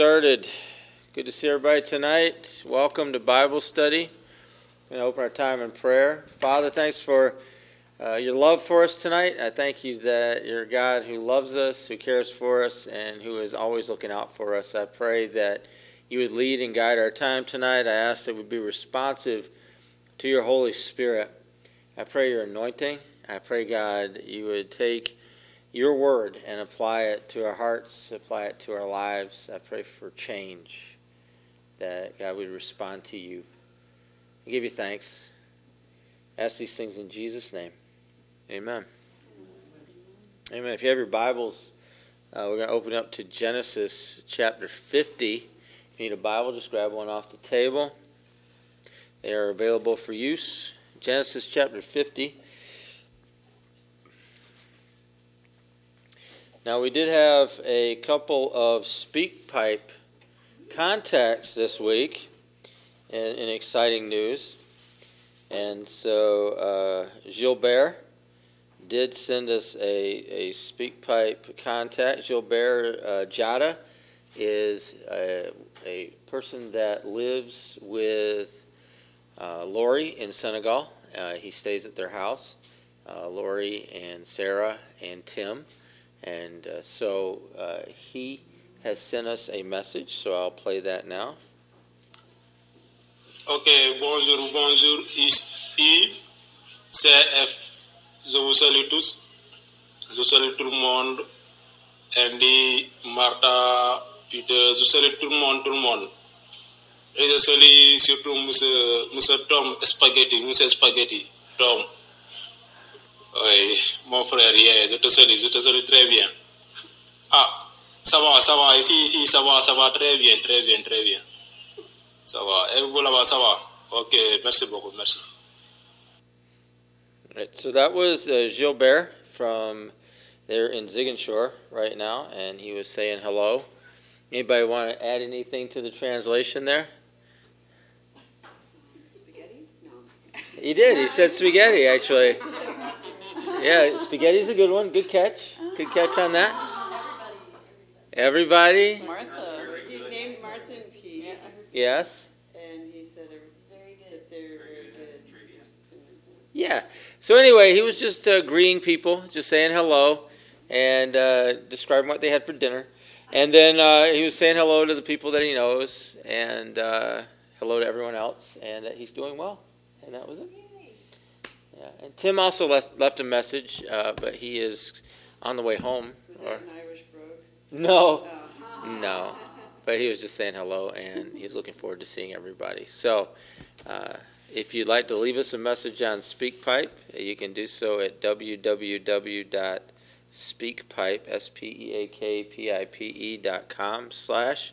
started. Good to see everybody tonight. Welcome to Bible study. We're going to open our time in prayer. Father, thanks for uh, your love for us tonight. I thank you that you're God who loves us, who cares for us, and who is always looking out for us. I pray that you would lead and guide our time tonight. I ask that we be responsive to your Holy Spirit. I pray your anointing. I pray, God, you would take your word and apply it to our hearts, apply it to our lives. I pray for change, that God would respond to you. I give you thanks. ask these things in Jesus' name. Amen. Amen. If you have your Bibles, uh, we're going to open up to Genesis chapter 50. If you need a Bible, just grab one off the table. They are available for use. Genesis chapter 50. Now, we did have a couple of SpeakPipe contacts this week in, in exciting news. And so uh, Gilbert did send us a, a SpeakPipe contact. Gilbert uh, Jada is a, a, person that lives with uh, Lori in Senegal. Uh, he stays at their house. Uh, Lori and Sarah and Tim. And uh, so uh, he has sent us a message, so I'll play that now. Ok, bonjour, bonjour, Yves, CF, je vous salue tous. Je salue tout le monde. Andy, Martha, Peter, je salue tout le monde, tout le monde. Et je salue surtout Monsieur, Monsieur Tom Spaghetti, Monsieur Spaghetti, Tom. Oui, mon frère, yeah, je te salue, je te salue très bien. Ah, ça va, ça va, ici, ici, ça va, ça va très bien, très bien, très bien. Ça va, et vous là-bas, ça va. Ok, merci beaucoup, merci. Right, so that was uh, Gilbert from there in Ziguinchor right now, and he was saying hello. Anybody want to add anything to the translation there? Spaghetti? No. He did. He said spaghetti, actually. Yeah, spaghetti's a good one. Good catch. Good catch on that. Everybody? Martha. He named Martha and Pete. Yeah, I. Yes. And he said they're very good. That they're very good. Yeah. So anyway, he was just uh, greeting people, just saying hello, and uh, describing what they had for dinner, and then uh, he was saying hello to the people that he knows, and uh, hello to everyone else, and that he's doing well, and that was it. Yeah. And Tim also left, left a message, uh, but he is on the way home. Was Or, that an Irish brogue? no, Oh. no. But he was just saying hello, and he's looking forward to seeing everybody. So, uh, if you'd like to leave us a message on SpeakPipe, you can do so at www.speakpipe, S-P-E-A-K-P-I-P-E dot com slash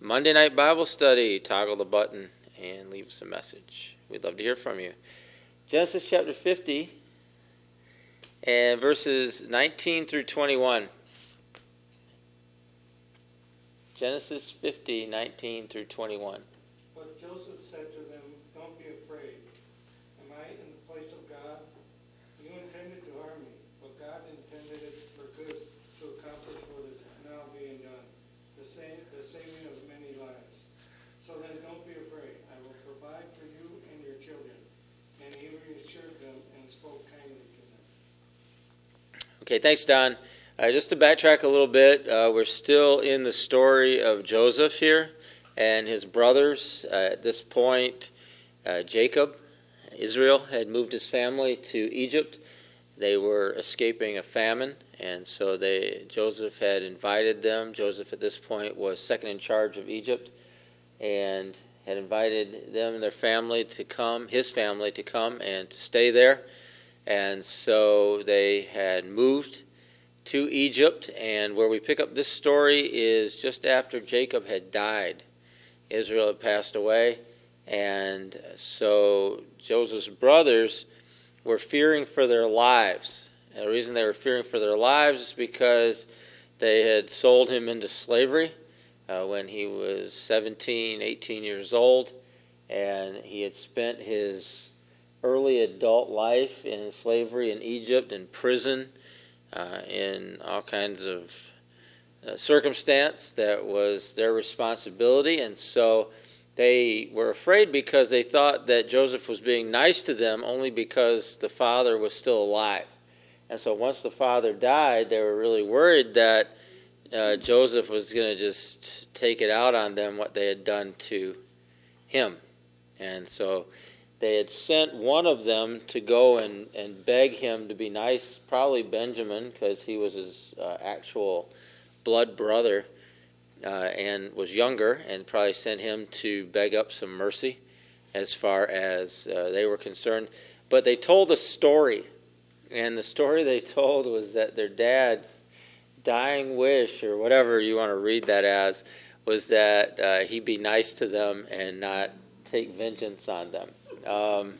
Monday Night Bible Study. Toggle the button and leave us a message. We'd love to hear from you. Genesis chapter 50 and verses 19 through 21. Genesis 50, 19 through 21. But Joseph said to them, Don't be afraid. Am I in the place of God? You intended to harm me, but God intended it for good to accomplish what is now being done, the, sa- the saving of many lives. So then don't be afraid. I will provide for you and your children. And he reassured them and spoke kindly to them. Okay, thanks, Don. Uh, just to backtrack a little bit, uh, we're still in the story of Joseph here and his brothers. Uh, at this point, uh, Jacob, Israel, had moved his family to Egypt. They were escaping a famine, and so they Joseph had invited them. Joseph, at this point, was second in charge of Egypt, and had invited them and their family to come, his family to come and to stay there. And so they had moved to Egypt, and where we pick up this story is just after Jacob had died. Israel had passed away, and so Joseph's brothers were fearing for their lives. And the reason they were fearing for their lives is because they had sold him into slavery uh, when he was 17, 18 years old, and he had spent his early adult life in slavery in Egypt, in prison, uh, in all kinds of uh, circumstance that was their responsibility, and so they were afraid because they thought that Joseph was being nice to them only because the father was still alive. And so once the father died, they were really worried that uh, Joseph was going to just take it out on them what they had done to him. And so they had sent one of them to go and, and beg him to be nice, probably Benjamin, because he was his uh, actual blood brother uh, and was younger, and probably sent him to beg up some mercy as far as uh, they were concerned. But they told a story, and the story they told was that their dad's dying wish, or whatever you want to read that as, was that uh, he be nice to them and not take vengeance on them. Um,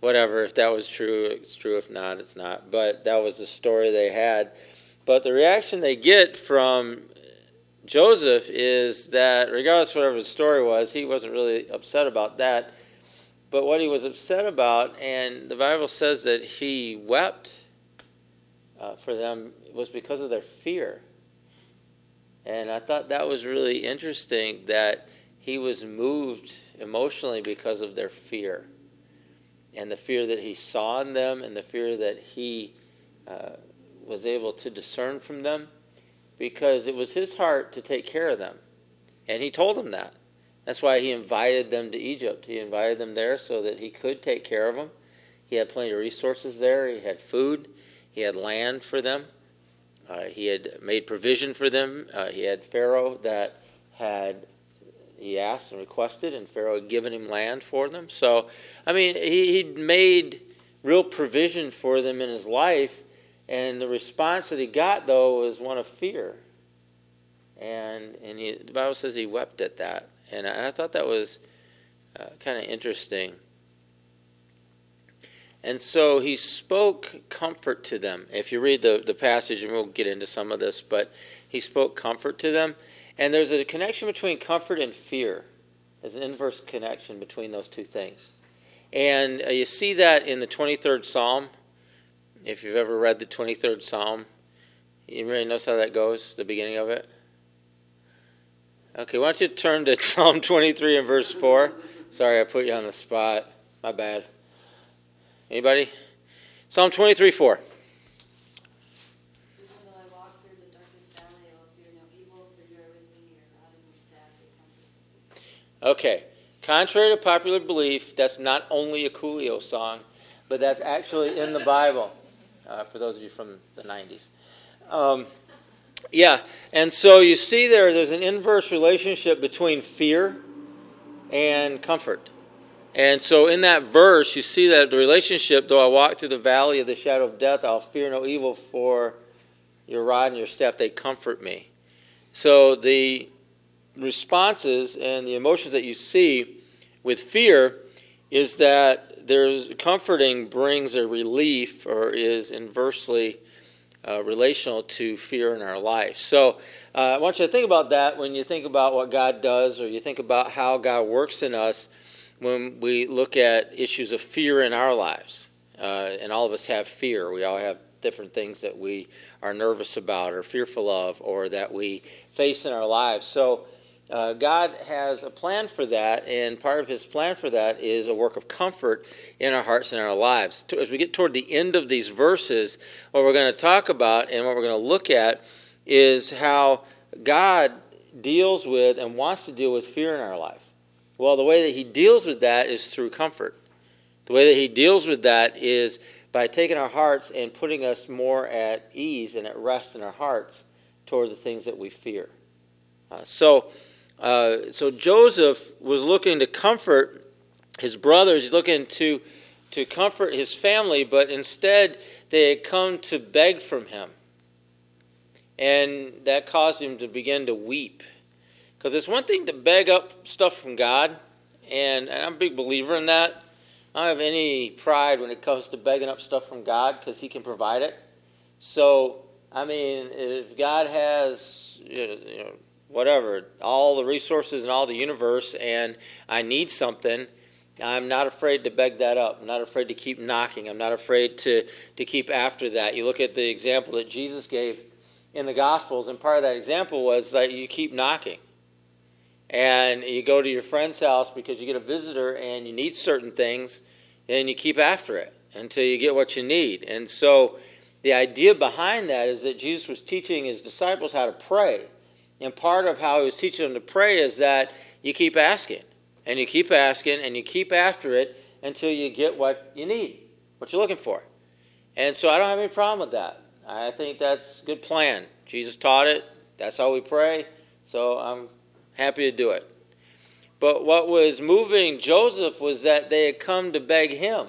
whatever, if that was true, it's true. If not, it's not. But that was the story they had. But the reaction they get from Joseph is that, regardless of whatever the story was, he wasn't really upset about that. But what he was upset about, and the Bible says that he wept uh, for them, was because of their fear. And I thought that was really interesting that he was moved emotionally because of their fear. And the fear that he saw in them, and the fear that he uh, was able to discern from them because it was his heart to take care of them. And he told them that. That's why he invited them to Egypt. He invited them there so that he could take care of them. He had plenty of resources there. He had food. He had land for them. Uh, he had made provision for them. Uh, he had Pharaoh that had he asked and requested, and Pharaoh had given him land for them. So, I mean, he, he'd made real provision for them in his life, and the response that he got, though, was one of fear. And, and he, the Bible says he wept at that. And I, I thought that was uh, kind of interesting. And so he spoke comfort to them. If you read the, the passage, and we'll get into some of this, but he spoke comfort to them. And there's a connection between comfort and fear. There's an inverse connection between those two things. And uh, you see that in the 23rd Psalm if you've ever read the 23rd Psalm, you really notice how that goes, the beginning of it? Okay, why don't you turn to Psalm 23 and verse 4? Sorry, I put you on the spot. My bad. Anybody? Psalm 23 4. Okay. Contrary to popular belief, that's not only a Coolio song, but that's actually in the Bible uh, for those of you from the 90s. Um, yeah, and so you see there, there's an inverse relationship between fear and comfort. And so in that verse, you see that the relationship, though I walk through the valley of the shadow of death, I'll fear no evil, for your rod and your staff, they comfort me. So the responses and the emotions that you see with fear is that there's comforting brings a relief or is inversely uh, relational to fear in our life. So uh, I want you to think about that when you think about what God does or you think about how God works in us when we look at issues of fear in our lives. Uh, and all of us have fear. We all have different things that we are nervous about or fearful of or that we face in our lives. So uh, God has a plan for that, and part of His plan for that is a work of comfort in our hearts and our lives. As we get toward the end of these verses, what we're going to talk about and what we're going to look at is how God deals with and wants to deal with fear in our life. Well, the way that He deals with that is through comfort. The way that He deals with that is by taking our hearts and putting us more at ease and at rest in our hearts toward the things that we fear. Uh, so, uh, so Joseph was looking to comfort his brothers. He's looking to to comfort his family, but instead they had come to beg from him, and that caused him to begin to weep. Because it's one thing to beg up stuff from God, and, and I'm a big believer in that. I don't have any pride when it comes to begging up stuff from God because He can provide it. So, I mean, if God has you know, whatever, all the resources and all the universe, and I need something, I'm not afraid to beg that up. I'm not afraid to keep knocking. I'm not afraid to, to keep after that. You look at the example that Jesus gave in the Gospels, and part of that example was that you keep knocking. And you go to your friend's house because you get a visitor and you need certain things, and you keep after it until you get what you need. And so the idea behind that is that Jesus was teaching his disciples how to pray. And part of how he was teaching them to pray is that you keep asking, and you keep asking, and you keep after it until you get what you need, what you're looking for. And so I don't have any problem with that. I think that's a good plan. Jesus taught it. That's how we pray. So I'm happy to do it. But what was moving Joseph was that they had come to beg him.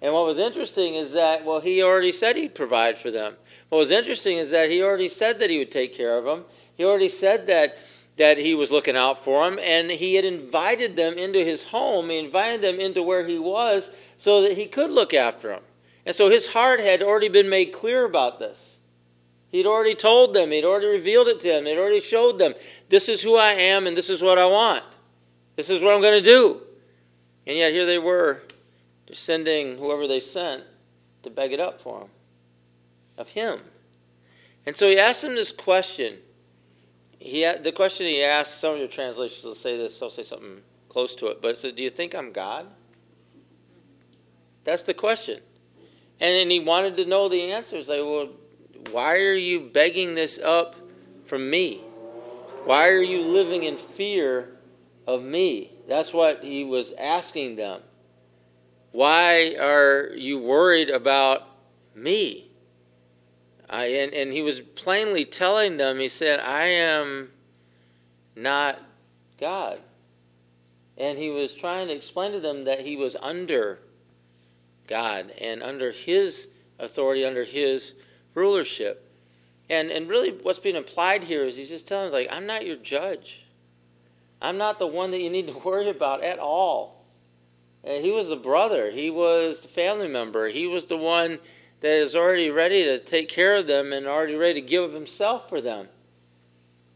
And what was interesting is that, well, he already said he'd provide for them. What was interesting is that he already said that he would take care of them. He already said that, that he was looking out for them, and he had invited them into his home. He invited them into where he was so that he could look after them. And so his heart had already been made clear about this. He'd already told them, he'd already revealed it to them, he'd already showed them, this is who I am and this is what I want. This is what I'm going to do. And yet here they were, just sending whoever they sent to beg it up for him, of him. And so he asked them this question. He, the question he asked, some of your translations will say this, I'll say something close to it, but it said, Do you think I'm God? That's the question. And then he wanted to know the answers. Like, well, why are you begging this up from me? Why are you living in fear of me? That's what he was asking them. Why are you worried about me? I, and, and he was plainly telling them, he said, I am not God. And he was trying to explain to them that he was under God and under his authority, under his rulership. And, and really, what's being implied here is he's just telling us, like, I'm not your judge. I'm not the one that you need to worry about at all. And he was the brother, he was the family member, he was the one that is already ready to take care of them and already ready to give of himself for them.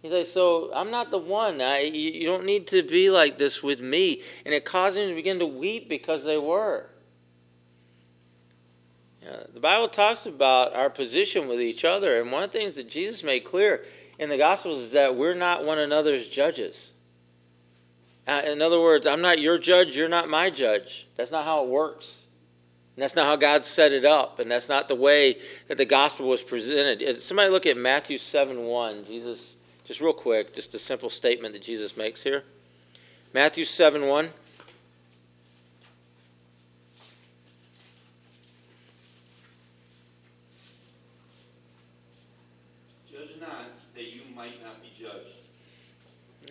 He's like, so I'm not the one. I, you, you don't need to be like this with me. And it caused him to begin to weep because they were. Uh, the Bible talks about our position with each other, and one of the things that Jesus made clear in the Gospels is that we're not one another's judges. Uh, in other words, I'm not your judge, you're not my judge. That's not how it works. And that's not how God set it up, and that's not the way that the gospel was presented. Somebody look at Matthew 7 1. Jesus, just real quick, just a simple statement that Jesus makes here. Matthew 7 1.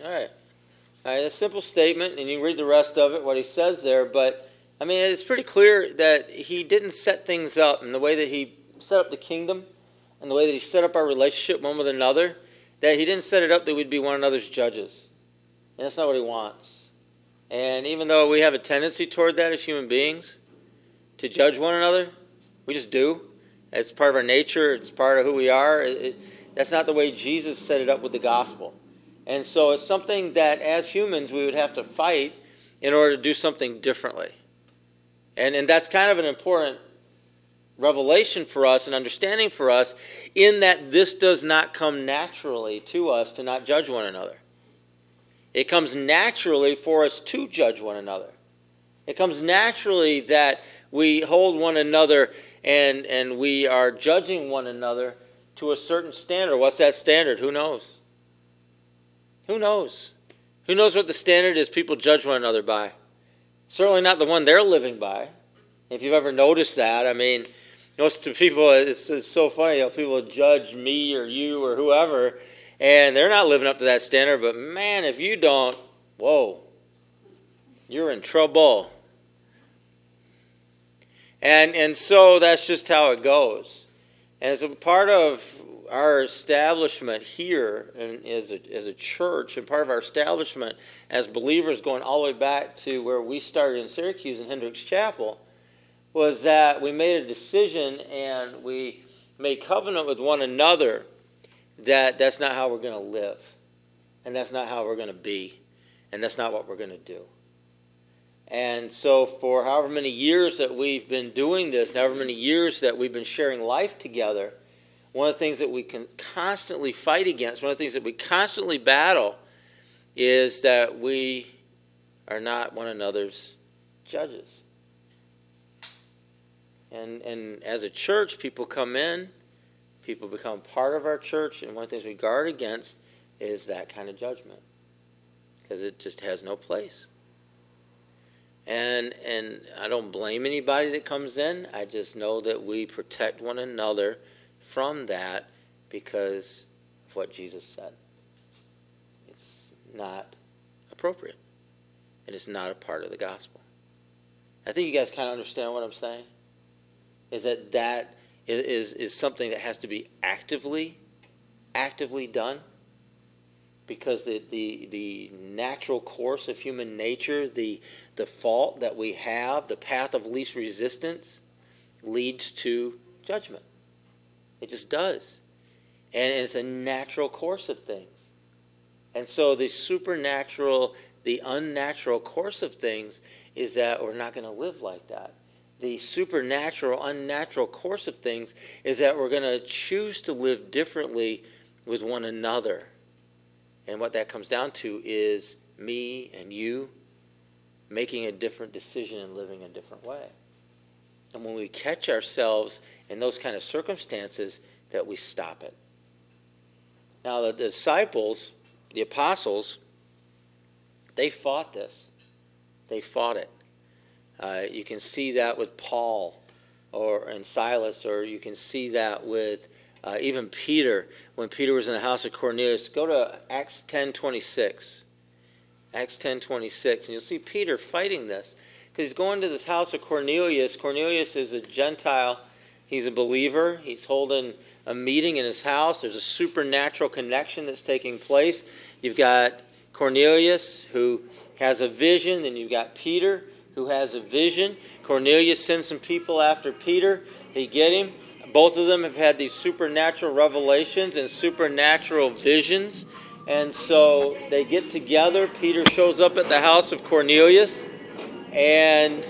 All right. All right, a simple statement, and you can read the rest of it, what he says there. But, I mean, it's pretty clear that he didn't set things up in the way that he set up the kingdom and the way that he set up our relationship one with another, that he didn't set it up that we'd be one another's judges. And that's not what he wants. And even though we have a tendency toward that as human beings, to judge one another, we just do. It's part of our nature, it's part of who we are. It, it, that's not the way Jesus set it up with the gospel. And so it's something that as humans we would have to fight in order to do something differently. And, and that's kind of an important revelation for us and understanding for us in that this does not come naturally to us to not judge one another. It comes naturally for us to judge one another. It comes naturally that we hold one another and, and we are judging one another to a certain standard. What's that standard? Who knows? Who knows? Who knows what the standard is people judge one another by? Certainly not the one they're living by. If you've ever noticed that, I mean, most people, it's, it's so funny. Know, people judge me or you or whoever, and they're not living up to that standard. But man, if you don't, whoa, you're in trouble. And and so that's just how it goes. And so part of our establishment here as, a, as a church and part of our establishment as believers going all the way back to where we started in Syracuse in Hendricks Chapel was that we made a decision and we made covenant with one another that that's not how we're going to live and that's not how we're going to be and that's not what we're going to do. And so, for however many years that we've been doing this, however many years that we've been sharing life together, one of the things that we can constantly fight against, one of the things that we constantly battle, is that we are not one another's judges. And, and as a church, people come in, people become part of our church, and one of the things we guard against is that kind of judgment because it just has no place. And and I don't blame anybody that comes in. I just know that we protect one another from that because of what Jesus said. It's not appropriate. And it's not a part of the gospel. I think you guys kind of understand what I'm saying. Is that that is is something that has to be actively actively done because the, the, the natural course of human nature, the, the fault that we have, the path of least resistance, leads to judgment. It just does. And it's a natural course of things. And so the supernatural, the unnatural course of things is that we're not going to live like that. The supernatural, unnatural course of things is that we're going to choose to live differently with one another and what that comes down to is me and you making a different decision and living a different way. And when we catch ourselves in those kind of circumstances, that we stop it. Now, the disciples, the apostles, they fought this. They fought it. Uh, you can see that with Paul or and Silas, or you can see that with uh, even Peter, when Peter was in the house of Cornelius, go to Acts 10:26. Acts 10:26, and you'll see Peter fighting this because he's going to this house of Cornelius. Cornelius is a Gentile. He's a believer. He's holding a meeting in his house. There's a supernatural connection that's taking place. You've got Cornelius who has a vision, then you've got Peter who has a vision. Cornelius sends some people after Peter. They get him. Both of them have had these supernatural revelations and supernatural visions. And so they get together. Peter shows up at the house of Cornelius. And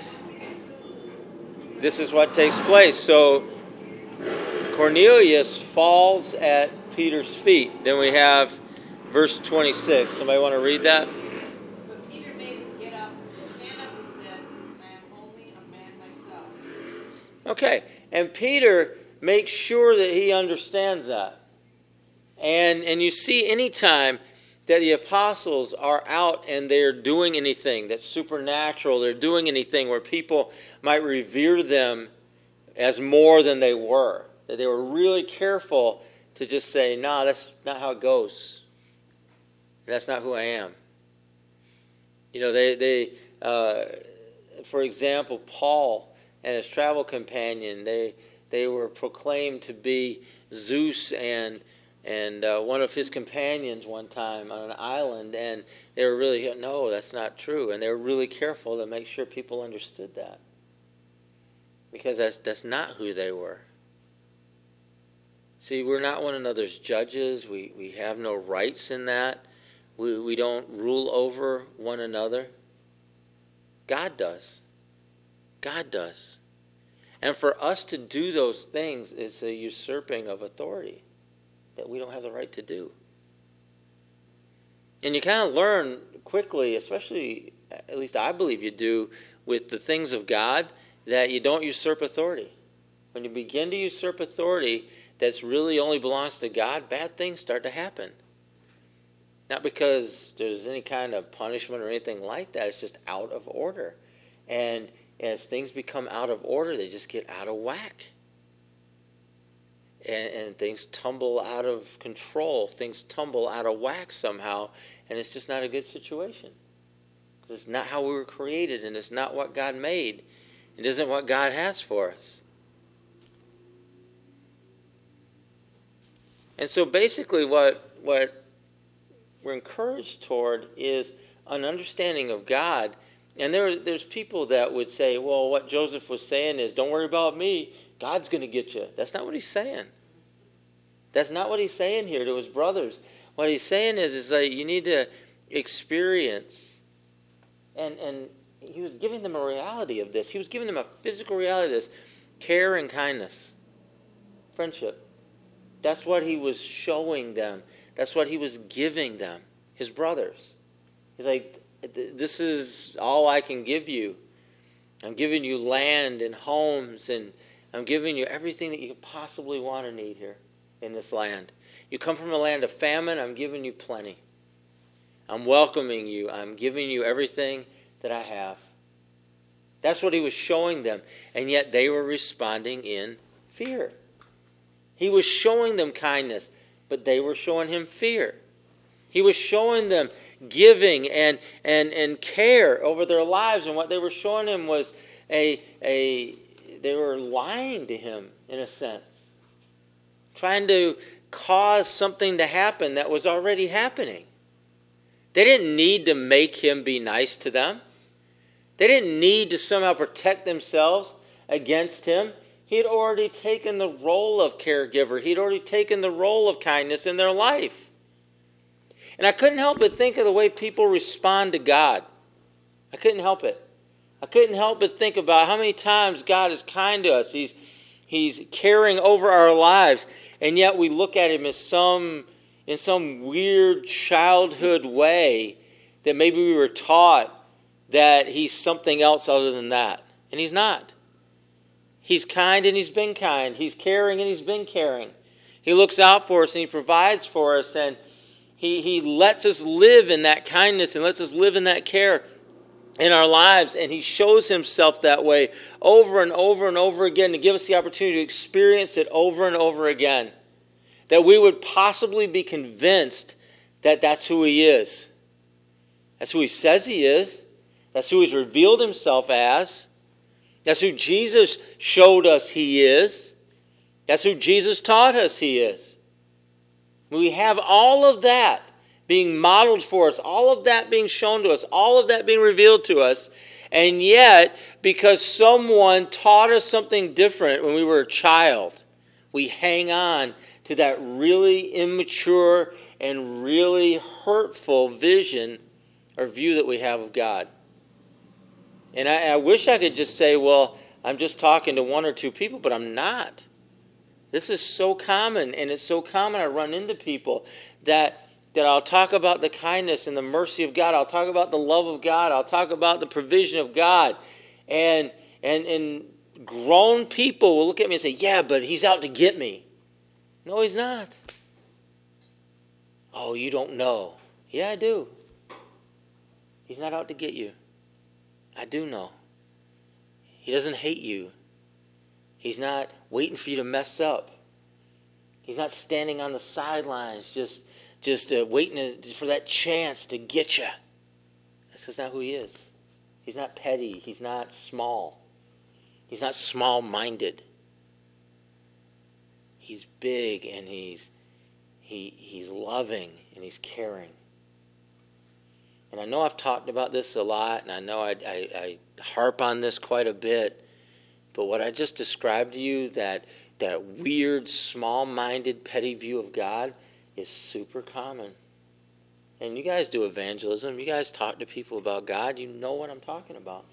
this is what takes place. So Cornelius falls at Peter's feet. Then we have verse 26. Somebody want to read that? But Peter made him get up. Stand up, he said. I am only a man myself. Okay. And Peter makes sure that he understands that. And, and you see, anytime that the apostles are out and they're doing anything that's supernatural, they're doing anything where people might revere them as more than they were, that they were really careful to just say, no, nah, that's not how it goes. That's not who I am. You know, they, they uh, for example, Paul and his travel companion, they, they were proclaimed to be Zeus and and uh, one of his companions one time on an island, and they were really no, that's not true, and they were really careful to make sure people understood that because that's that's not who they were. See, we're not one another's judges. We we have no rights in that. We we don't rule over one another. God does. God does. And for us to do those things is a usurping of authority that we don't have the right to do. And you kind of learn quickly, especially, at least I believe you do, with the things of God, that you don't usurp authority. When you begin to usurp authority that's really only belongs to God, bad things start to happen. Not because there's any kind of punishment or anything like that, it's just out of order. And as things become out of order, they just get out of whack. And, and, things tumble out of control. Things tumble out of whack somehow, and it's just not a good situation. Because It's not how we were created, and it's not what God made. It isn't what God has for us. And so basically, what, what we're encouraged toward is an understanding of God and there, there's people that would say, well, what Joseph was saying is, don't worry about me. God's going to get you. That's not what he's saying. That's not what he's saying here to his brothers. What he's saying is, is that you need to experience. And, and he was giving them a reality of this. He was giving them a physical reality of this care and kindness, friendship. That's what he was showing them. That's what he was giving them, his brothers. He's like, This is all I can give you. I'm giving you land and homes, and I'm giving you everything that you could possibly want to need here in this land. You come from a land of famine, I'm giving you plenty. I'm welcoming you. I'm giving you everything that I have. That's what he was showing them. And yet they were responding in fear. He was showing them kindness, but they were showing him fear. He was showing them giving and, and, and care over their lives, and what they were showing him was a, a they were lying to him in a sense, trying to cause something to happen that was already happening. They didn't need to make him be nice to them. They didn't need to somehow protect themselves against him. He had already taken the role of caregiver, he'd already taken the role of kindness in their life. And I couldn't help but think of the way people respond to God. I couldn't help it. I couldn't help but think about how many times God is kind to us. He's, he's caring over our lives, and yet we look at Him as some, in some weird childhood way that maybe we were taught that He's something else other than that. And He's not. He's kind and He's been kind. He's caring and He's been caring. He looks out for us and He provides for us, and he, he lets us live in that kindness and lets us live in that care in our lives. And He shows Himself that way over and over and over again to give us the opportunity to experience it over and over again. That we would possibly be convinced that that's who He is. That's who He says He is. That's who He's revealed Himself as. That's who Jesus showed us He is. That's who Jesus taught us He is. We have all of that being modeled for us, all of that being shown to us, all of that being revealed to us. And yet, because someone taught us something different when we were a child, we hang on to that really immature and really hurtful vision or view that we have of God. And I, I, wish I could just say, well, I'm just talking to one or two people, but I'm not. This is so common, and it's so common. I run into people that that I'll talk about the kindness and the mercy of God. I'll talk about the love of God. I'll talk about the provision of God. And and and grown people will look at me and say, "Yeah, but he's out to get me." No, he's not. Oh, you don't know. Yeah, I do. He's not out to get you. I do know. He doesn't hate you. He's not waiting for you to mess up. He's not standing on the sidelines just just uh, waiting for that chance to get you. That's just not who he is. He's not petty. He's not small. He's not small minded. He's big and he's, he, he's loving and he's caring. And I know I've talked about this a lot, and I know I, I, I harp on this quite a bit. But what I just described to you, that, that weird, small minded, petty view of God, is super common. And you guys do evangelism, you guys talk to people about God, you know what I'm talking about.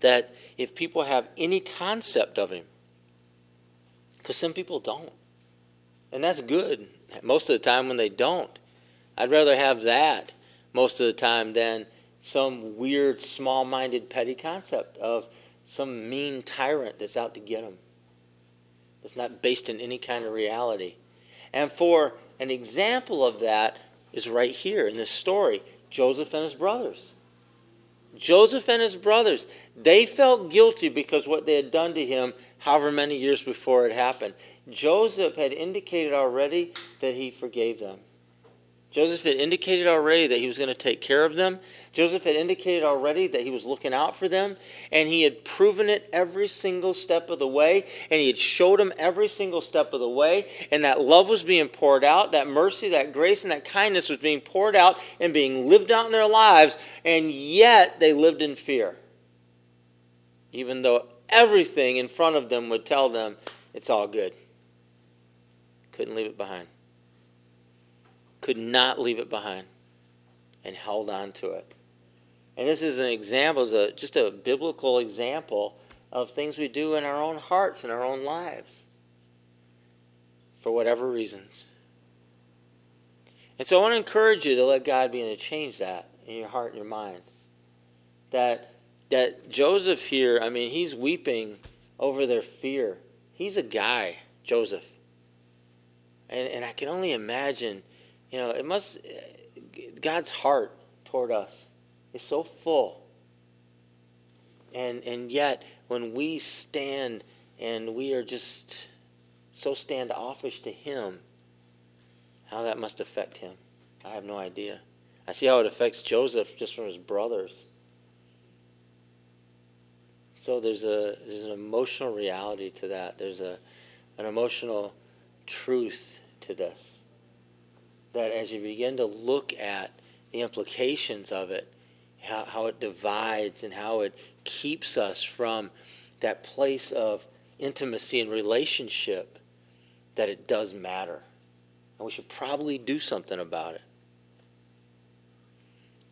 That if people have any concept of Him, because some people don't, and that's good most of the time when they don't. I'd rather have that most of the time than some weird, small minded, petty concept of some mean tyrant that's out to get them. It's not based in any kind of reality. And for an example of that is right here in this story Joseph and his brothers. Joseph and his brothers, they felt guilty because what they had done to him however many years before it happened. Joseph had indicated already that he forgave them. Joseph had indicated already that he was going to take care of them. Joseph had indicated already that he was looking out for them, and he had proven it every single step of the way, and he had showed them every single step of the way, and that love was being poured out, that mercy, that grace, and that kindness was being poured out and being lived out in their lives, and yet they lived in fear. Even though everything in front of them would tell them it's all good. Couldn't leave it behind could not leave it behind and held on to it. And this is an example, is a, just a biblical example of things we do in our own hearts and our own lives. for whatever reasons. And so I want to encourage you to let God begin to change that in your heart and your mind. That that Joseph here, I mean, he's weeping over their fear. He's a guy, Joseph. And and I can only imagine, you know, it must God's heart toward us is so full. And and yet when we stand and we are just so standoffish to him, how that must affect him. I have no idea. I see how it affects Joseph just from his brothers. So there's a there's an emotional reality to that. There's a an emotional truth to this. That as you begin to look at the implications of it, how, how it divides and how it keeps us from that place of intimacy and relationship, that it does matter. And we should probably do something about it.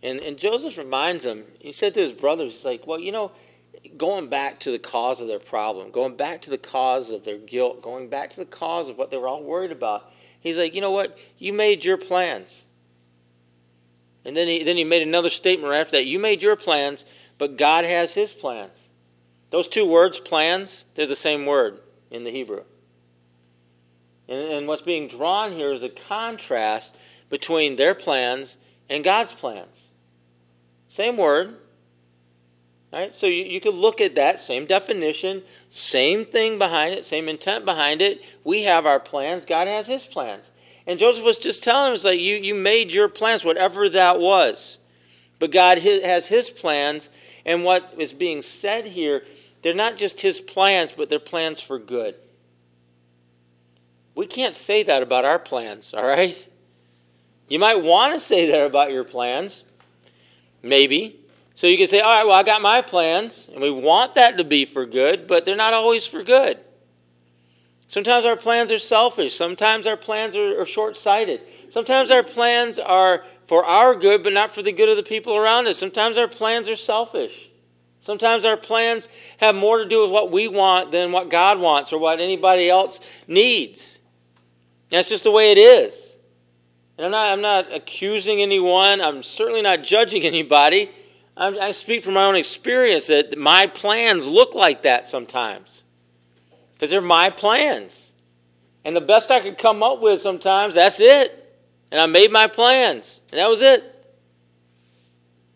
And, and Joseph reminds him, he said to his brothers, he's like, well, you know, going back to the cause of their problem, going back to the cause of their guilt, going back to the cause of what they were all worried about. He's like, you know what? You made your plans. And then he, then he made another statement right after that. You made your plans, but God has his plans. Those two words, plans, they're the same word in the Hebrew. And, and what's being drawn here is a contrast between their plans and God's plans. Same word. So you, you could look at that, same definition, same thing behind it, same intent behind it. We have our plans, God has his plans. And Joseph was just telling him, was like, you, you made your plans, whatever that was. But God has his plans, and what is being said here, they're not just his plans, but they're plans for good. We can't say that about our plans, all right? You might want to say that about your plans, maybe. So you can say, all right, well, I got my plans, and we want that to be for good, but they're not always for good. Sometimes our plans are selfish. Sometimes our plans are, are short sighted. Sometimes our plans are for our good, but not for the good of the people around us. Sometimes our plans are selfish. Sometimes our plans have more to do with what we want than what God wants or what anybody else needs. That's just the way it is. And I'm not, I'm not accusing anyone. I'm certainly not judging anybody. I speak from my own experience that my plans look like that sometimes. Because they're my plans. And the best I could come up with sometimes, that's it. And I made my plans. And that was it.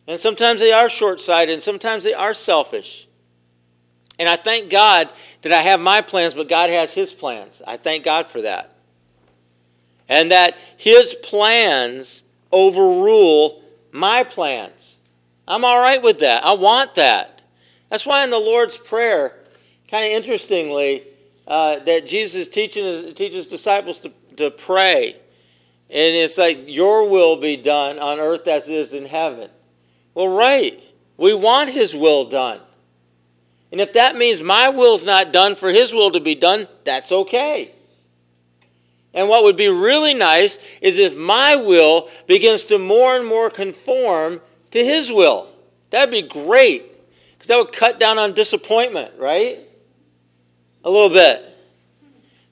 And sometimes they are short sighted, and sometimes they are selfish. And I thank God that I have my plans, but God has His plans. I thank God for that and that his plans overrule my plans. I'm all right with that. I want that. That's why in the Lord's Prayer, kind of interestingly, uh, that Jesus teaching teaches disciples to, to pray. And it's like, Your will be done on earth as it is in heaven. Well, right. We want His will done. And if that means my will's not done for His will to be done, that's okay. And what would be really nice is if my will begins to more and more conform to His will. That'd be great because that would cut down on disappointment, right? A little bit.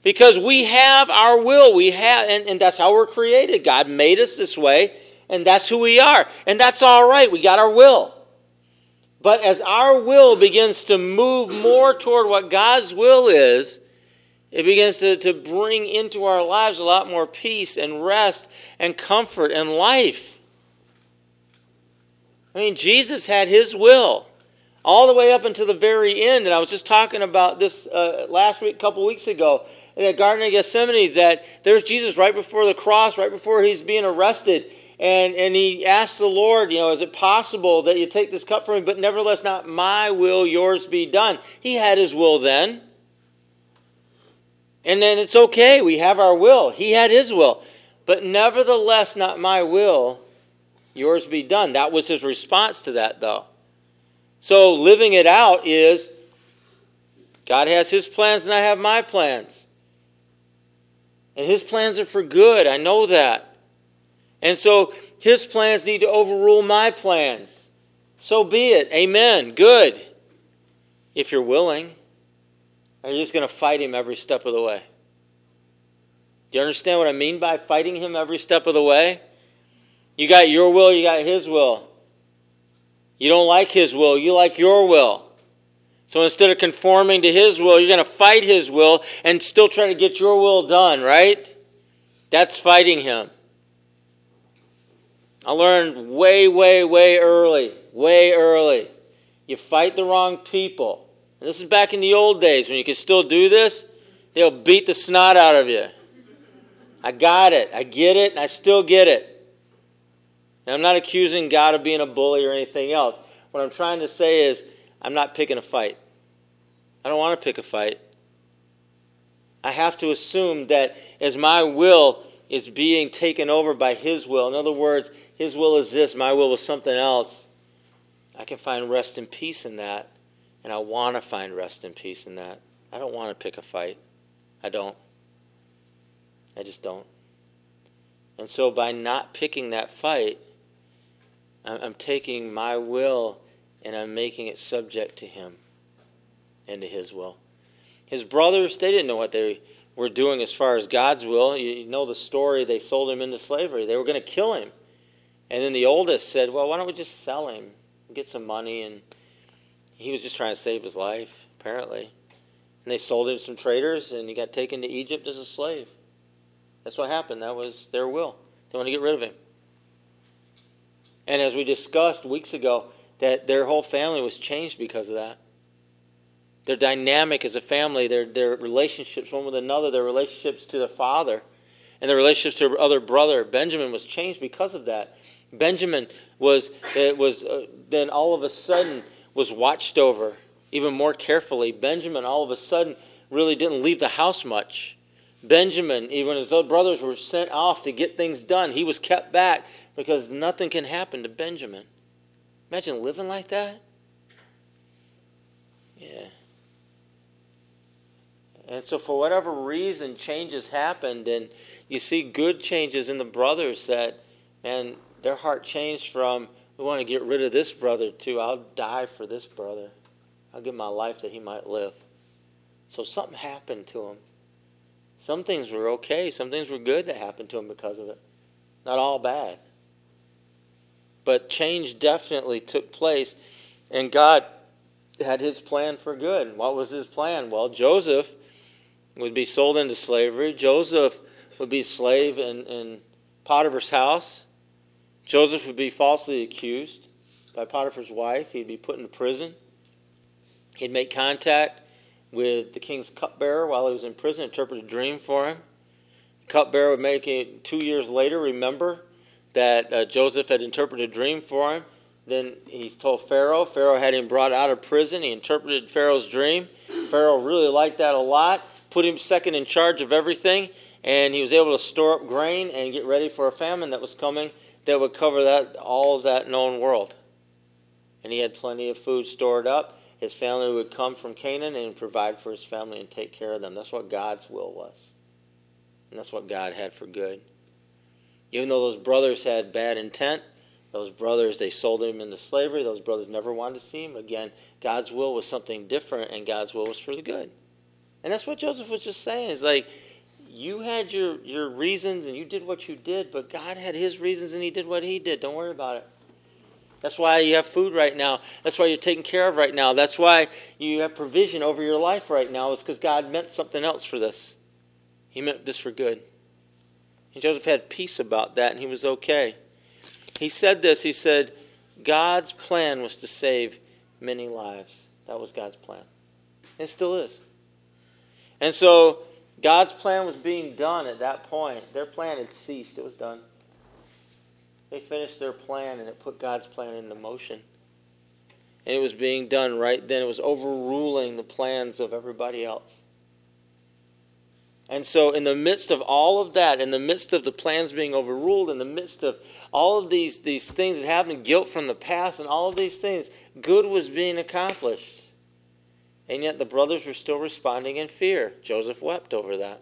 Because we have our will, we have, and, and that's how we're created. God made us this way, and that's who we are. And that's all right. We got our will. But as our will begins to move more toward what God's will is, it begins to, to bring into our lives a lot more peace and rest and comfort and life. I mean, Jesus had his will all the way up until the very end. And I was just talking about this uh, last week, a couple weeks ago, in the Garden of Gethsemane, that there's Jesus right before the cross, right before he's being arrested. And, and he asked the Lord, you know, is it possible that you take this cup from me, but nevertheless, not my will, yours be done? He had his will then. And then it's okay. We have our will. He had his will. But nevertheless, not my will, yours be done. That was his response to that, though. So living it out is God has his plans and I have my plans. And his plans are for good. I know that. And so his plans need to overrule my plans. So be it. Amen. Good. If you're willing. Are you just going to fight him every step of the way? Do you understand what I mean by fighting him every step of the way? You got your will, you got his will. You don't like his will, you like your will. So instead of conforming to his will, you're going to fight his will and still try to get your will done, right? That's fighting him. I learned way, way, way early, way early. You fight the wrong people. And this is back in the old days when you could still do this. They'll beat the snot out of you. I got it. I get it, and I still get it. And I'm not accusing God of being a bully or anything else. What I'm trying to say is, I'm not picking a fight. I don't want to pick a fight. I have to assume that as my will is being taken over by His will, in other words, His will is this, my will is something else, I can find rest and peace in that. And I want to find rest and peace in that. I don't want to pick a fight. I don't. I just don't. And so by not picking that fight, I'm taking my will and I'm making it subject to Him and to His will. His brothers, they didn't know what they were doing as far as God's will. You know the story, they sold him into slavery. They were going to kill him. And then the oldest said, Well, why don't we just sell him, get some money? And he was just trying to save his life, apparently. And they sold him to some traders, and he got taken to Egypt as a slave. That's what happened. That was their will. They wanted to get rid of him. And as we discussed weeks ago, that their whole family was changed because of that. Their dynamic as a family, their, their relationships one with another, their relationships to their father, and their relationships to their other brother, Benjamin, was changed because of that. Benjamin was, it was uh, then all of a sudden was watched over even more carefully. Benjamin all of a sudden really didn't leave the house much. Benjamin, even his other brothers were sent off to get things done, he was kept back because nothing can happen to Benjamin. Imagine living like that. Yeah. And so, for whatever reason, changes happened, and you see good changes in the brothers that, man, their heart changed from, we want to get rid of this brother, to, I'll die for this brother. I'll give my life that he might live. So, something happened to him. Some things were okay, some things were good that happened to him because of it. Not all bad. But change definitely took place, and God had his plan for good. What was his plan? Well, Joseph would be sold into slavery. Joseph would be slave in, in Potiphar's house. Joseph would be falsely accused by Potiphar's wife. He'd be put into prison. He'd make contact with the king's cupbearer while he was in prison, interpret a dream for him. The cupbearer would make it two years later remember that uh, Joseph had interpreted a dream for him. Then he told Pharaoh. Pharaoh had him brought out of prison. He interpreted Pharaoh's dream. Pharaoh really liked that a lot, put him second in charge of everything, and he was able to store up grain and get ready for a famine that was coming that would cover that all of that known world. And he had plenty of food stored up. His family would come from Canaan and provide for his family and take care of them. That's what God's will was. And that's what God had for good. Even though those brothers had bad intent, those brothers, they sold him into slavery. Those brothers never wanted to see him. Again, God's will was something different, and God's will was for the good. And that's what Joseph was just saying. It's like, you had your, your reasons and you did what you did, but God had his reasons and he did what he did. Don't worry about it. That's why you have food right now. That's why you're taken care of right now. That's why you have provision over your life right now, is because God meant something else for this. He meant this for good. And Joseph had peace about that, and he was okay. He said this He said, God's plan was to save many lives. That was God's plan. It still is. And so God's plan was being done at that point. Their plan had ceased, it was done. They finished their plan, and it put God's plan into motion. And it was being done right then. It was overruling the plans of everybody else. And so, in the midst of all of that, in the midst of the plans being overruled, in the midst of all of these, these things that happened, guilt from the past, and all of these things, good was being accomplished. And yet the brothers were still responding in fear. Joseph wept over that.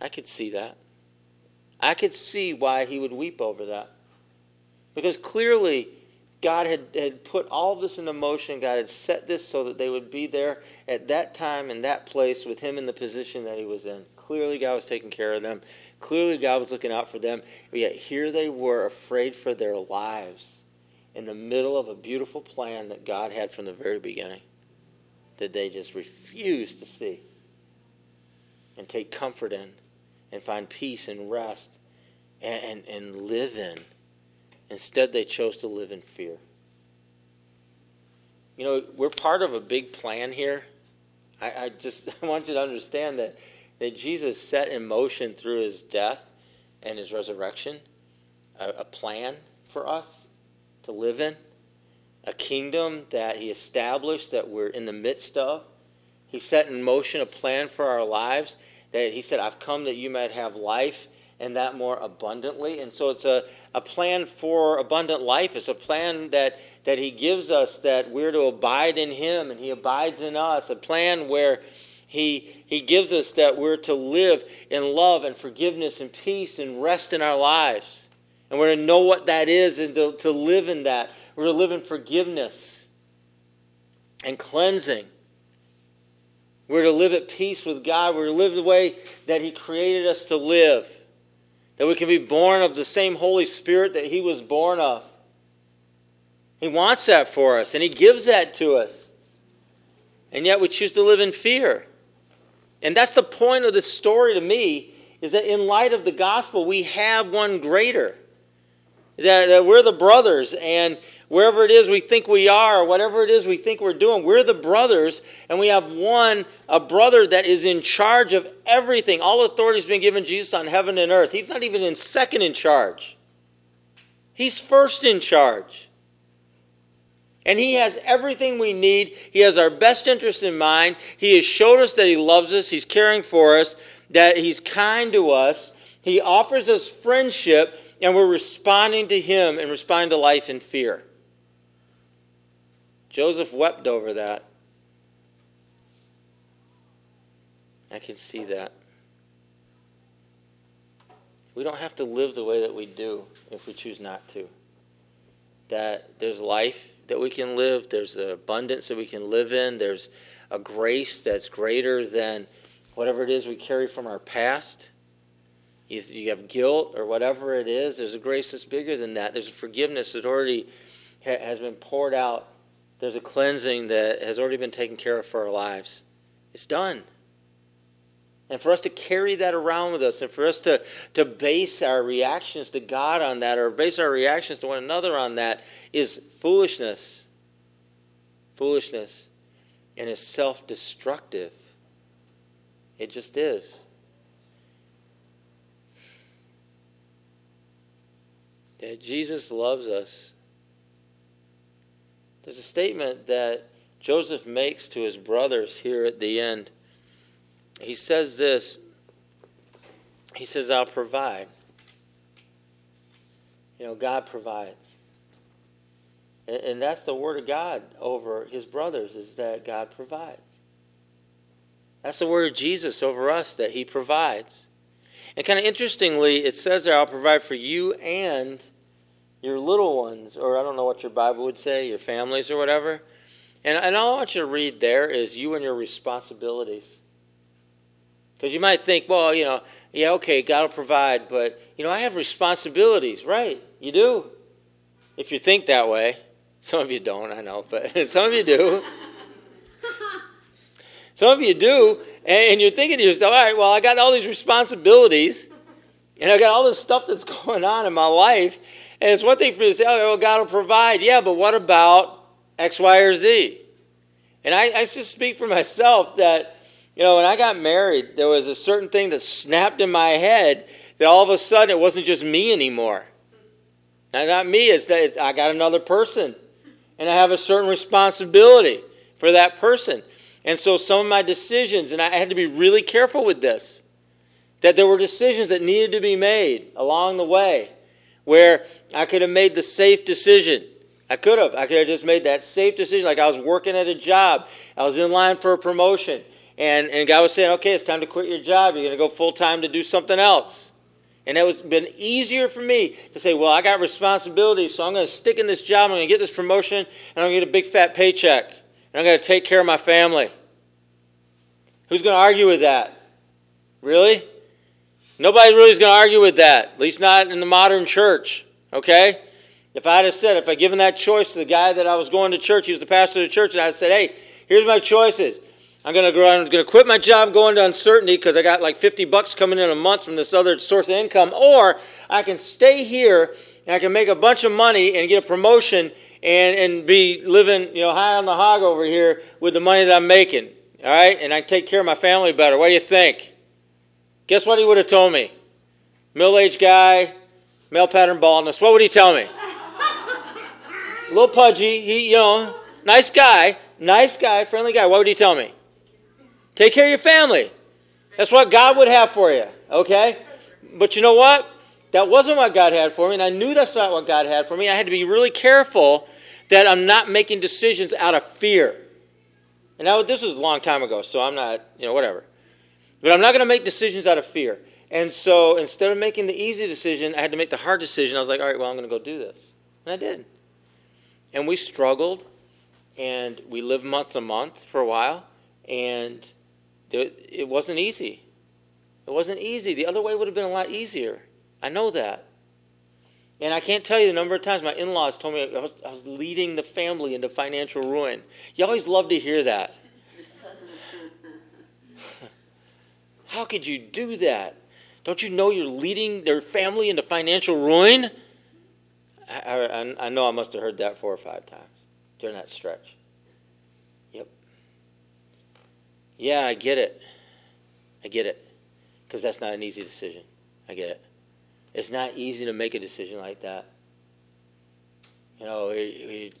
I could see that. I could see why he would weep over that. Because clearly, God had, had put all this into motion. God had set this so that they would be there at that time in that place with him in the position that he was in. Clearly, God was taking care of them. Clearly, God was looking out for them. But yet, here they were, afraid for their lives in the middle of a beautiful plan that God had from the very beginning that they just refused to see and take comfort in and find peace and rest and, and, and live in. Instead, they chose to live in fear. You know, we're part of a big plan here. I, I just I want you to understand that, that Jesus set in motion through his death and his resurrection a, a plan for us to live in, a kingdom that he established that we're in the midst of. He set in motion a plan for our lives that he said, I've come that you might have life and that more abundantly. And so it's a, a plan for abundant life. It's a plan that, that he gives us that we're to abide in him and he abides in us. A plan where he, he gives us that we're to live in love and forgiveness and peace and rest in our lives. And we're to know what that is and to, to live in that. We're to live in forgiveness and cleansing. We're to live at peace with God. We're to live the way that He created us to live. That we can be born of the same Holy Spirit that He was born of. He wants that for us, and He gives that to us. And yet we choose to live in fear. And that's the point of this story to me, is that in light of the gospel, we have one greater. That, that we're the brothers, and wherever it is we think we are, whatever it is we think we're doing, we're the brothers, and we have one, a brother that is in charge of everything. All authority has been given Jesus on heaven and earth. He's not even in second in charge, he's first in charge. And he has everything we need. He has our best interest in mind. He has showed us that he loves us, he's caring for us, that he's kind to us. He offers us friendship and we're responding to him and responding to life in fear. Joseph wept over that. I can see that. We don't have to live the way that we do if we choose not to. That there's life that we can live, there's an abundance that we can live in, there's a grace that's greater than whatever it is we carry from our past you have guilt or whatever it is, there's a grace that's bigger than that. There's a forgiveness that already has been poured out. There's a cleansing that has already been taken care of for our lives. It's done. And for us to carry that around with us and for us to, to base our reactions to God on that or base our reactions to one another on that is foolishness. Foolishness. And is self destructive. It just is. that Jesus loves us. There's a statement that Joseph makes to his brothers here at the end. He says this He says, I'll provide. You know, God provides. And, and that's the word of God over his brothers, is that God provides. That's the word of Jesus over us, that he provides. And kind of interestingly, it says there, I'll provide for you and your little ones, or I don't know what your Bible would say, your families or whatever. And, and all I want you to read there is you and your responsibilities. Because you might think, well, you know, yeah, okay, God will provide, but, you know, I have responsibilities. Right, you do. If you think that way. Some of you don't, I know, but some of you do. some of you do, and you're thinking to yourself, all right, well, I got all these responsibilities, and I got all this stuff that's going on in my life, and it's one thing for you to say, oh, God will provide. Yeah, but what about X, Y, or Z? And I, I just speak for myself that, you know, when I got married, there was a certain thing that snapped in my head that all of a sudden it wasn't just me anymore. Now, not me, it's that it's, I got another person. And I have a certain responsibility for that person. And so some of my decisions, and I had to be really careful with this, that there were decisions that needed to be made along the way where I could have made the safe decision. I could have. I could have just made that safe decision. Like I was working at a job, I was in line for a promotion, and, and God was saying, okay, it's time to quit your job. You're going to go full time to do something else. And it was been easier for me to say, well, I got responsibilities, so I'm going to stick in this job, I'm going to get this promotion, and I'm going to get a big fat paycheck, and I'm going to take care of my family. Who's going to argue with that? Really? Nobody really is going to argue with that, at least not in the modern church, okay? If I had said, if I given that choice to the guy that I was going to church, he was the pastor of the church, and I said, hey, here's my choices. I'm going to I'm going to quit my job, going to uncertainty because I got like 50 bucks coming in a month from this other source of income, or I can stay here and I can make a bunch of money and get a promotion and, and be living, you know, high on the hog over here with the money that I'm making. All right? And I take care of my family better. What do you think? Guess what he would have told me? Middle aged guy, male pattern baldness. What would he tell me? a little pudgy. He, you know, nice guy, nice guy, friendly guy. What would he tell me? Take care of your family. That's what God would have for you, okay? But you know what? That wasn't what God had for me, and I knew that's not what God had for me. I had to be really careful that I'm not making decisions out of fear. And now this was a long time ago, so I'm not, you know, whatever. But I'm not going to make decisions out of fear. And so instead of making the easy decision, I had to make the hard decision. I was like, all right, well, I'm going to go do this. And I did. And we struggled, and we lived month to month for a while, and it wasn't easy. It wasn't easy. The other way would have been a lot easier. I know that. And I can't tell you the number of times my in laws told me I was, I was leading the family into financial ruin. You always love to hear that. How could you do that? Don't you know you're leading their family into financial ruin? I, I, I know I must have heard that four or five times during that stretch. Yep. Yeah, I get it. I get it. Because that's not an easy decision. I get it. It's not easy to make a decision like that. You know, we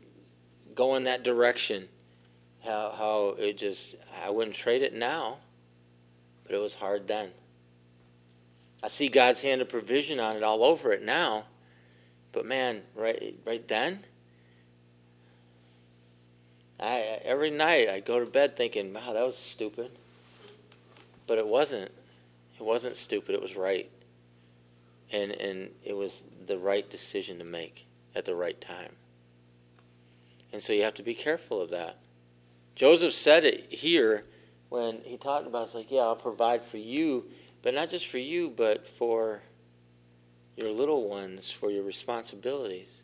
go in that direction. How, how it just, I wouldn't trade it now, but it was hard then. I see God's hand of provision on it all over it now, but man, right, right then, I every night I go to bed thinking, "Wow, that was stupid," but it wasn't. It wasn't stupid. It was right, and and it was the right decision to make at the right time. And so you have to be careful of that. Joseph said it here when he talked about it's like, yeah, I'll provide for you, but not just for you, but for your little ones, for your responsibilities.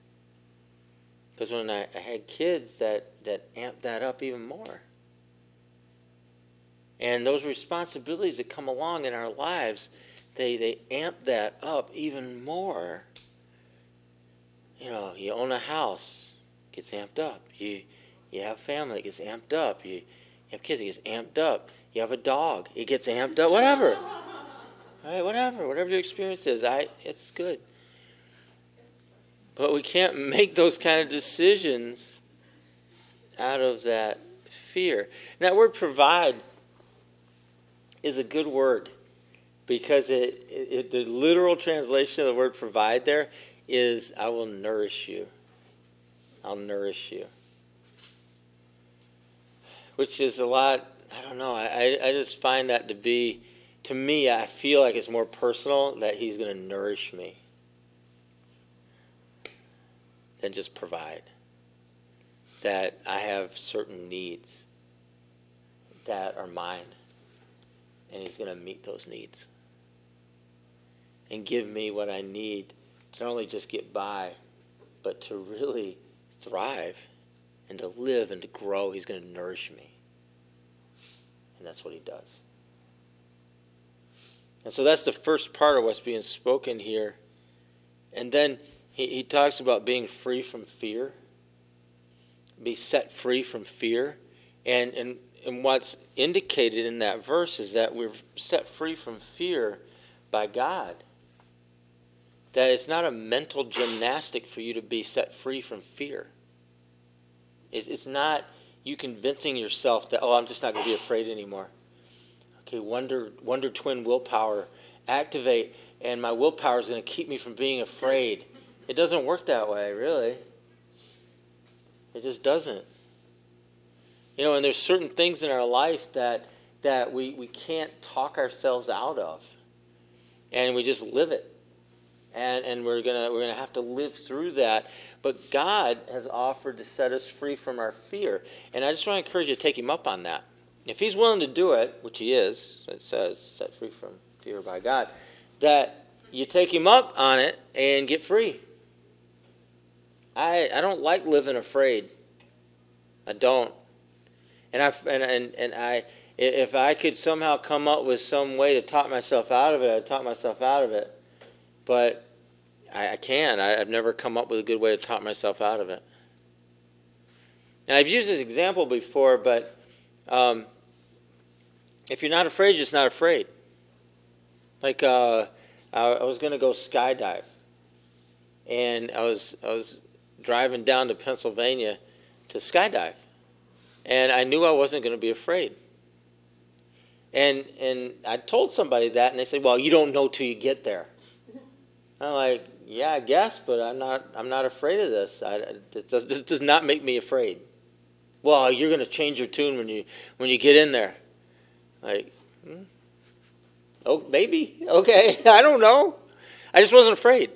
Because when I, I, had kids, that, that amped that up even more. And those responsibilities that come along in our lives, they, they amp that up even more. You know, you own a house, gets amped up. You you have family, it gets amped up. You, you have kids, it gets amped up. You have a dog, it gets amped up. Whatever. All right, whatever, whatever your experience is, I it's good. But we can't make those kind of decisions out of that fear. That word provide is a good word because it, it, the literal translation of the word provide there is I will nourish you. I'll nourish you. Which is a lot, I don't know, I, I just find that to be, to me, I feel like it's more personal that he's going to nourish me than just provide. That I have certain needs that are mine, and He's going to meet those needs and give me what I need to not only just get by, but to really thrive and to live and to grow. He's going to nourish me. And that's what He does. And so that's the first part of what's being spoken here. And then he, he talks about being free from fear, be set free from fear. And, and, and what's indicated in that verse is that we're set free from fear by God. That it's not a mental gymnastic for you to be set free from fear. It's, it's not you convincing yourself that, oh, I'm just not going to be afraid anymore. Okay, wonder, wonder twin willpower, activate, and my willpower is going to keep me from being afraid. It doesn't work that way, really. It just doesn't. You know, and there's certain things in our life that that we, we can't talk ourselves out of. And we just live it. And, and we're gonna we're gonna have to live through that. But God has offered to set us free from our fear, and I just want to encourage you to take Him up on that. If He's willing to do it, which He is, it says, set free from fear by God, that you take Him up on it and get free. I I don't like living afraid. I don't, and I and and, and I if I could somehow come up with some way to talk myself out of it, I'd talk myself out of it. But I, I can. I, have never come up with a good way to talk myself out of it. And I've used this example before, but um, if you're not afraid, you're just not afraid. Like uh, I, I was going to go skydive, and I was I was driving down to Pennsylvania to skydive, and I knew I wasn't going to be afraid. And and I told somebody that, and they said, "Well, you don't know till you get there." I'm like, "Yeah, I guess, but I'm not. I'm not afraid of this. I, does, this does not make me afraid." Well, you're going to change your tune when you when you get in there. Like, hmm? oh, maybe. Okay, I don't know. I just wasn't afraid,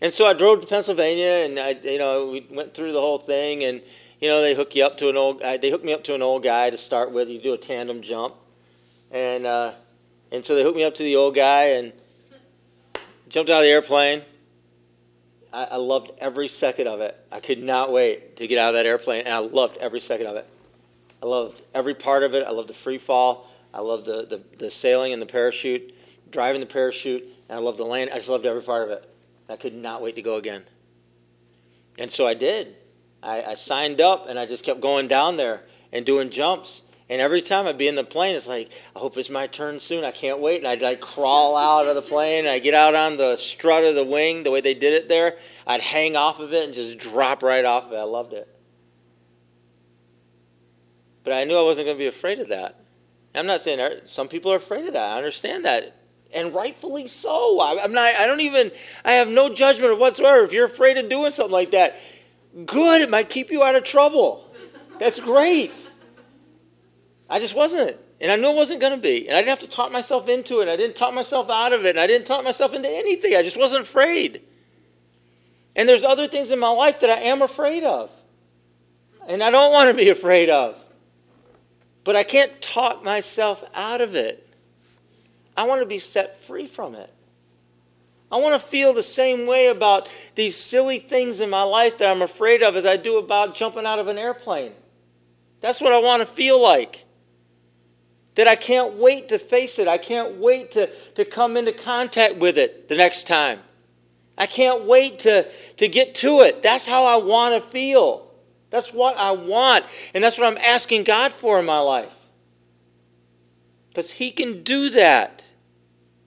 and so I drove to Pennsylvania, and I, you know, we went through the whole thing, and you know, they hook you up to an old. They hooked me up to an old guy to start with. You do a tandem jump and uh, and so they hooked me up to the old guy and jumped out of the airplane. I, I loved every second of it. I could not wait to get out of that airplane, and I loved every second of it. I loved every part of it. I loved the free fall. I loved the, the, the sailing and the parachute, driving the parachute, and I loved the land. I just loved every part of it. I could not wait to go again. And so I did. I, I signed up, and I just kept going down there and doing jumps. And every time I'd be in the plane, it's like, I hope it's my turn soon. I can't wait. And I'd like crawl out of the plane. I'd get out on the strut of the wing, the way they did it there. I'd hang off of it and just drop right off of it. I loved it. But I knew I wasn't going to be afraid of that. I'm not saying er, some people are afraid of that. I understand that. And rightfully so. I'm not, I don't even, I have no judgment whatsoever. If you're afraid of doing something like that, good. It might keep you out of trouble. That's great. I just wasn't. And I knew I wasn't going to be. And I didn't have to talk myself into it. I didn't talk myself out of it. And I didn't talk myself into anything. I just wasn't afraid. And there's other things in my life that I am afraid of. And I don't want to be afraid of. But I can't talk myself out of it. I want to be set free from it. I want to feel the same way about these silly things in my life that I'm afraid of as I do about jumping out of an airplane. That's what I want to feel like that I can't wait to face it. I can't wait to, to come into contact with it the next time. I can't wait to, to get to it. That's how I want to feel. That's what I want. And that's what I'm asking God for in my life. Because He can do that.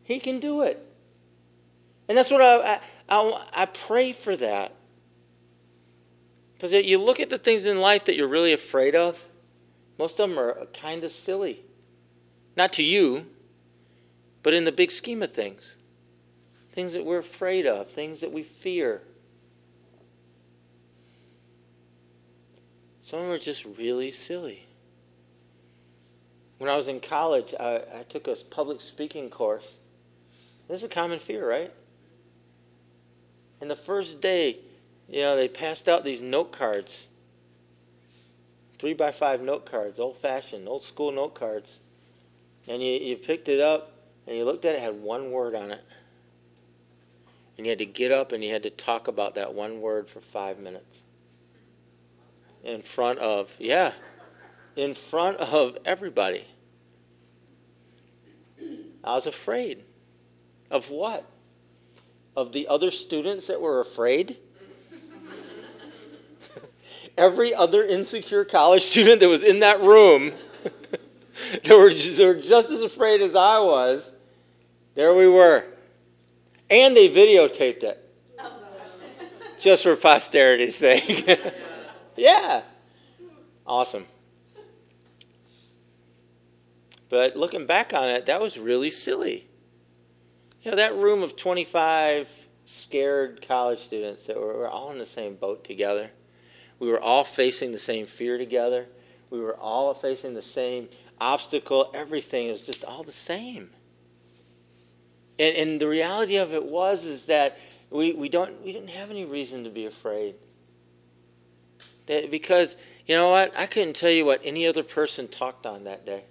He can do it. And that's what I, I, I, I pray for that. Because you look at the things in life that you're really afraid of, most of them are kind of silly. Not to you, but in the big scheme of things. Things that we're afraid of, things that we fear. Some of them are just really silly. When I was in college, I, I took a public speaking course. This is a common fear, right? And the first day, you know, they passed out these note cards three by five note cards, old fashioned, old school note cards and you, you picked it up and you looked at it, it had one word on it. And you had to get up and you had to talk about that one word for five minutes. In front of, yeah, in front of everybody. I was afraid. Of what? Of the other students that were afraid? Every other insecure college student that was in that room they, were just, they were just as afraid as I was. There we were. And they videotaped it. Just for posterity's sake. yeah. Awesome. But looking back on it, that was really silly. You know, that room of 25 scared college students that were, were all in the same boat together. We were all facing the same fear together. We were all facing the same obstacle, everything. It was just all the same. And, and the reality of it was is that we, we don't we didn't have any reason to be afraid. That because you know what? I couldn't tell you what any other person talked on that day.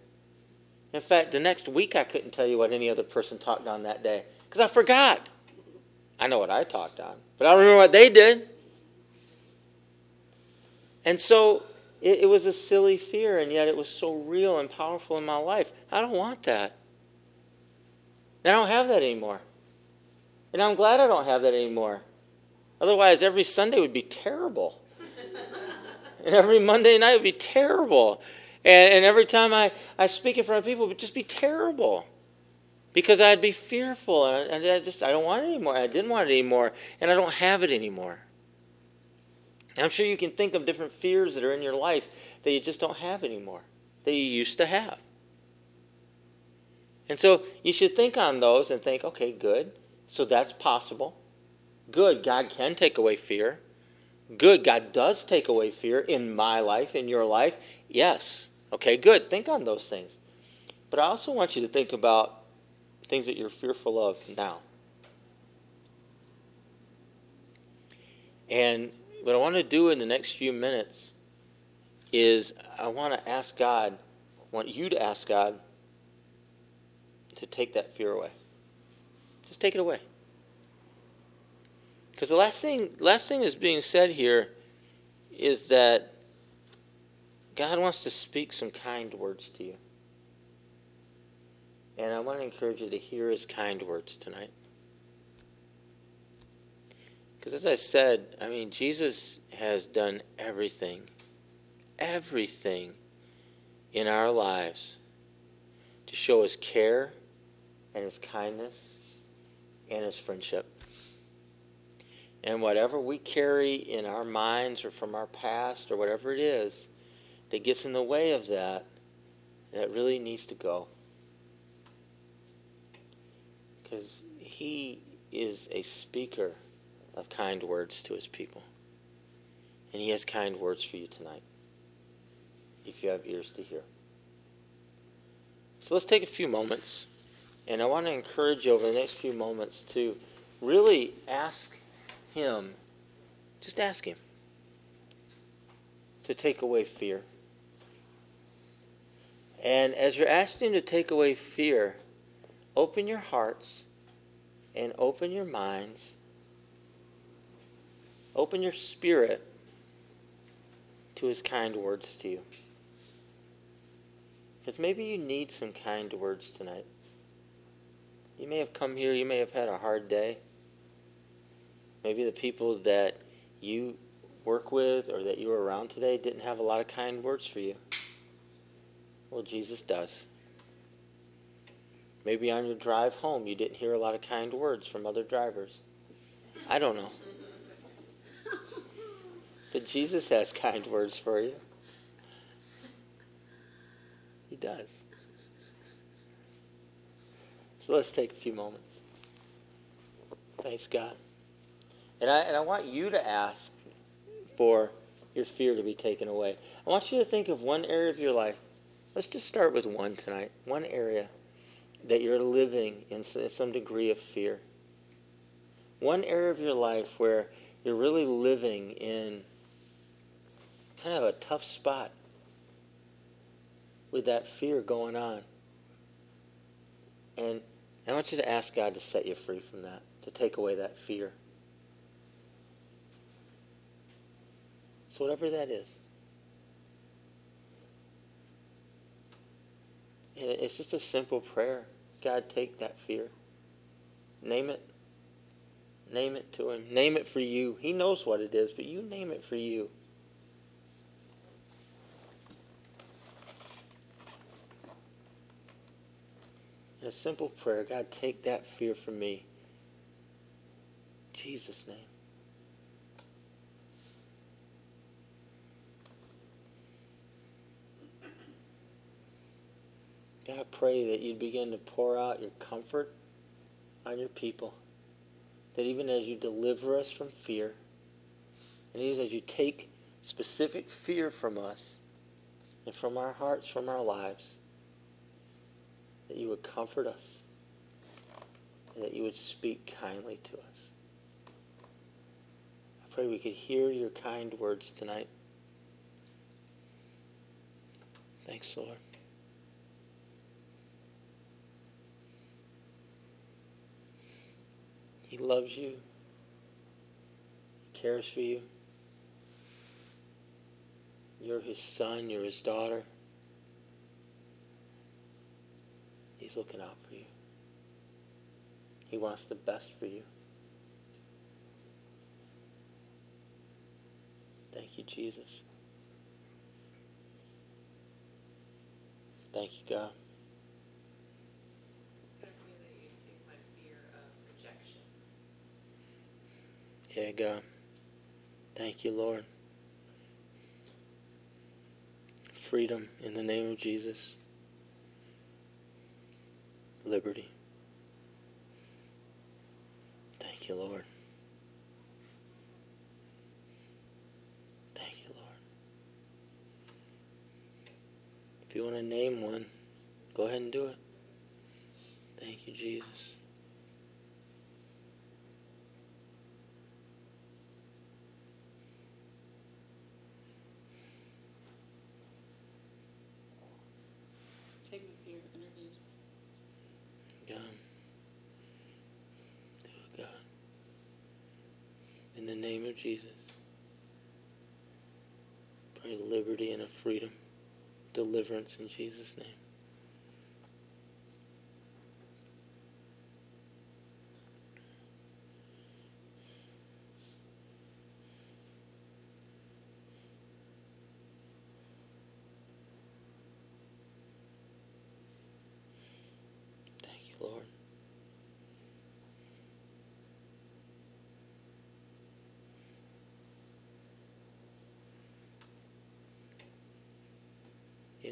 In fact, the next week I couldn't tell you what any other person talked on that day because I forgot. I know what I talked on, but I don't remember what they did. And so it, it was a silly fear, and yet it was so real and powerful in my life. I don't want that. And I don't have that anymore. And I'm glad I don't have that anymore. Otherwise, every Sunday would be terrible. and every Monday night would be terrible. And, and every time I, I speak in front of people, it would just be terrible. Because I'd be fearful. And I, and I just, I don't want it anymore. I didn't want it anymore. And I don't have it anymore. And I'm sure you can think of different fears that are in your life that you just don't have anymore, that you used to have. And so you should think on those and think, okay, good. So that's possible. Good, God can take away fear. Good, God does take away fear in my life, in your life. Yes. Okay, good. Think on those things. But I also want you to think about things that you're fearful of now. And what I want to do in the next few minutes is I want to ask God, want you to ask God to take that fear away. Just take it away. Because the last thing, last thing that's being said here is that God wants to speak some kind words to you. And I want to encourage you to hear his kind words tonight. Because as I said, I mean, Jesus has done everything, everything in our lives to show his care and his kindness and his friendship. And whatever we carry in our minds or from our past or whatever it is that gets in the way of that, that really needs to go. Because he is a speaker of kind words to his people. And he has kind words for you tonight, if you have ears to hear. So let's take a few moments, and I want to encourage you over the next few moments to really ask him, just ask him to take away fear. And as you're asking him to take away fear, open your hearts and open your minds Open your spirit to his kind words to you. Because maybe you need some kind words tonight. You may have come here, you may have had a hard day. Maybe the people that you work with or that you were around today didn't have a lot of kind words for you. Well, Jesus does. Maybe on your drive home, you didn't hear a lot of kind words from other drivers. I don't know. But Jesus has kind words for you. He does. So let's take a few moments. Thanks, God. And I, and I want you to ask for your fear to be taken away. I want you to think of one area of your life. Let's just start with one tonight. One area that you're living in some degree of fear. One area of your life where you're really living in kind of a tough spot with that fear going on. And I want you to ask God to set you free from that, to take away that fear. So, whatever that is. And it's just a simple prayer. God, take that fear. Name it. Name it to Him. Name it for you. He knows what it is, but you name it for you. A simple prayer, God, take that fear from me. In Jesus' name. God, I pray that you'd begin to pour out your comfort on your people. That even as you deliver us from fear, and even as you take specific fear from us and from our hearts, from our lives, that you would comfort us and that you would speak kindly to us. I pray we could hear your kind words tonight. Thanks, Lord. He loves you, he cares for you. You're his son, you're his daughter. He's looking out for you. He wants the best for you. Thank you, Jesus. Thank you, God. Yeah, God. Thank you, Lord. Freedom in the name of Jesus. Liberty. Thank you, Lord. Thank you, Lord. If you want to name one, go ahead and do it. Thank you, Jesus. Take the fear, introduce. God. Do it, God. In the name of Jesus. Pray liberty and a freedom, deliverance in Jesus' name.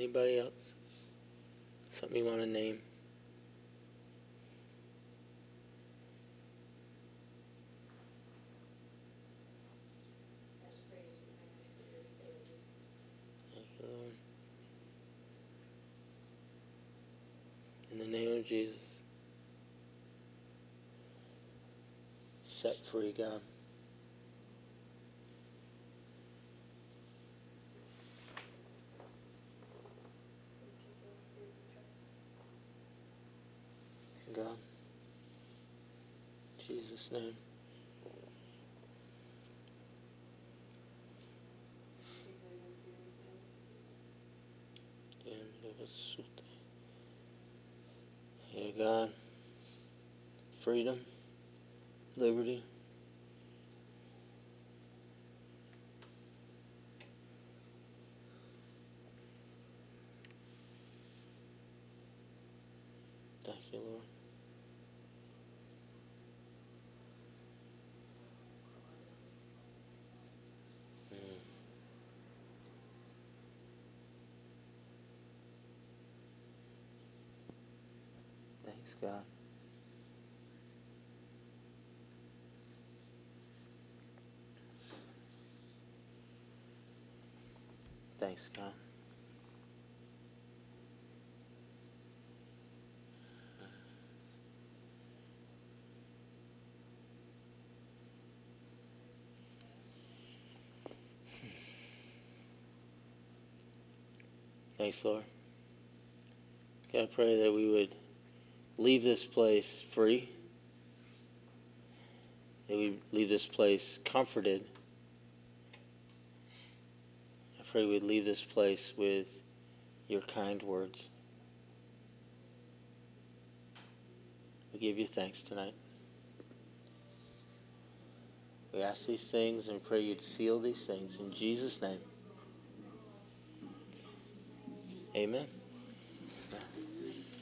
Anybody else? Something you want to name? In the name of Jesus. Set free. God. In Jesus' name. Here, God. Freedom, liberty. Thank you, Lord. Mm. Thanks, God. Thanks, God. Thanks, Lord. God, I pray that we would leave this place free, that we leave this place comforted. I pray we'd leave this place with your kind words. We give you thanks tonight. We ask these things and pray you'd seal these things in Jesus' name. Amen.